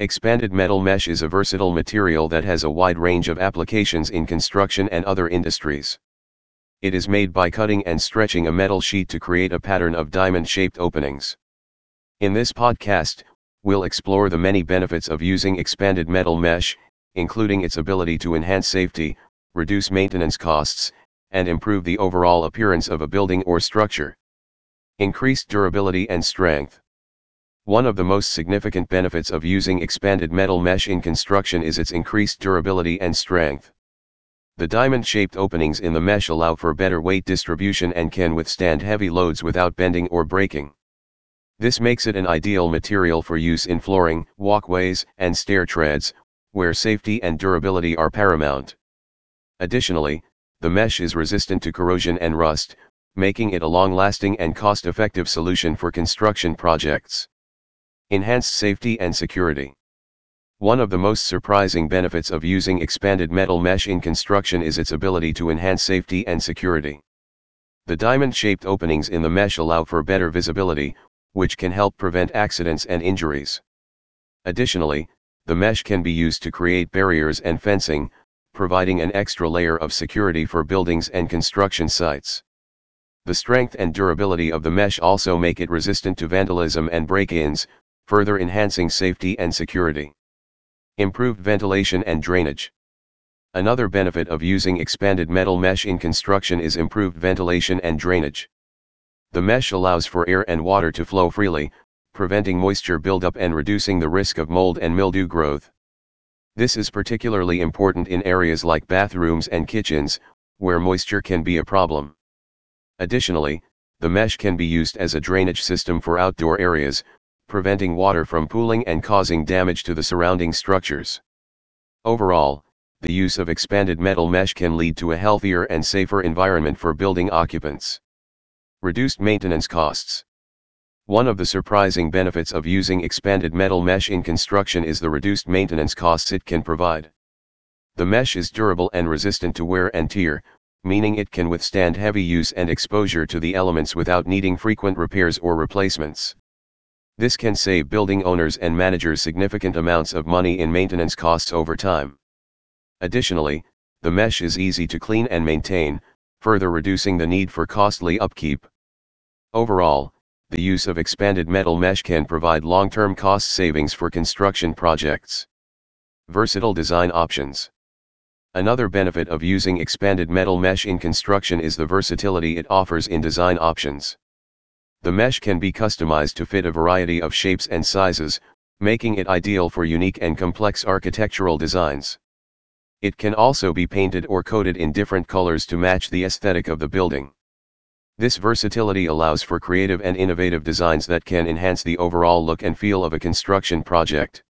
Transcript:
Expanded metal mesh is a versatile material that has a wide range of applications in construction and other industries. It is made by cutting and stretching a metal sheet to create a pattern of diamond-shaped openings. In this podcast, we'll explore the many benefits of using expanded metal mesh, including its ability to enhance safety, reduce maintenance costs, and improve the overall appearance of a building or structure. Increased durability and strength. One of the most significant benefits of using expanded metal mesh in construction is its increased durability and strength. The diamond-shaped openings in the mesh allow for better weight distribution and can withstand heavy loads without bending or breaking. This makes it an ideal material for use in flooring, walkways, and stair treads, where safety and durability are paramount. Additionally, the mesh is resistant to corrosion and rust, making it a long-lasting and cost-effective solution for construction projects. Enhanced safety and security. One of the most surprising benefits of using expanded metal mesh in construction is its ability to enhance safety and security. The diamond-shaped openings in the mesh allow for better visibility, which can help prevent accidents and injuries. Additionally, the mesh can be used to create barriers and fencing, providing an extra layer of security for buildings and construction sites. The strength and durability of the mesh also make it resistant to vandalism and break-ins, further enhancing safety and security. Improved ventilation and drainage. Another benefit of using expanded metal mesh in construction is improved ventilation and drainage. The mesh allows for air and water to flow freely, preventing moisture buildup and reducing the risk of mold and mildew growth. This is particularly important in areas like bathrooms and kitchens, where moisture can be a problem. Additionally, the mesh can be used as a drainage system for outdoor areas, preventing water from pooling and causing damage to the surrounding structures. Overall, the use of expanded metal mesh can lead to a healthier and safer environment for building occupants. Reduced maintenance costs. One of the surprising benefits of using expanded metal mesh in construction is the reduced maintenance costs it can provide. The mesh is durable and resistant to wear and tear, meaning it can withstand heavy use and exposure to the elements without needing frequent repairs or replacements. This can save building owners and managers significant amounts of money in maintenance costs over time. Additionally, the mesh is easy to clean and maintain, further reducing the need for costly upkeep. Overall, the use of expanded metal mesh can provide long-term cost savings for construction projects. Versatile design options. Another benefit of using expanded metal mesh in construction is the versatility it offers in design options. The mesh can be customized to fit a variety of shapes and sizes, making it ideal for unique and complex architectural designs. It can also be painted or coated in different colors to match the aesthetic of the building. This versatility allows for creative and innovative designs that can enhance the overall look and feel of a construction project.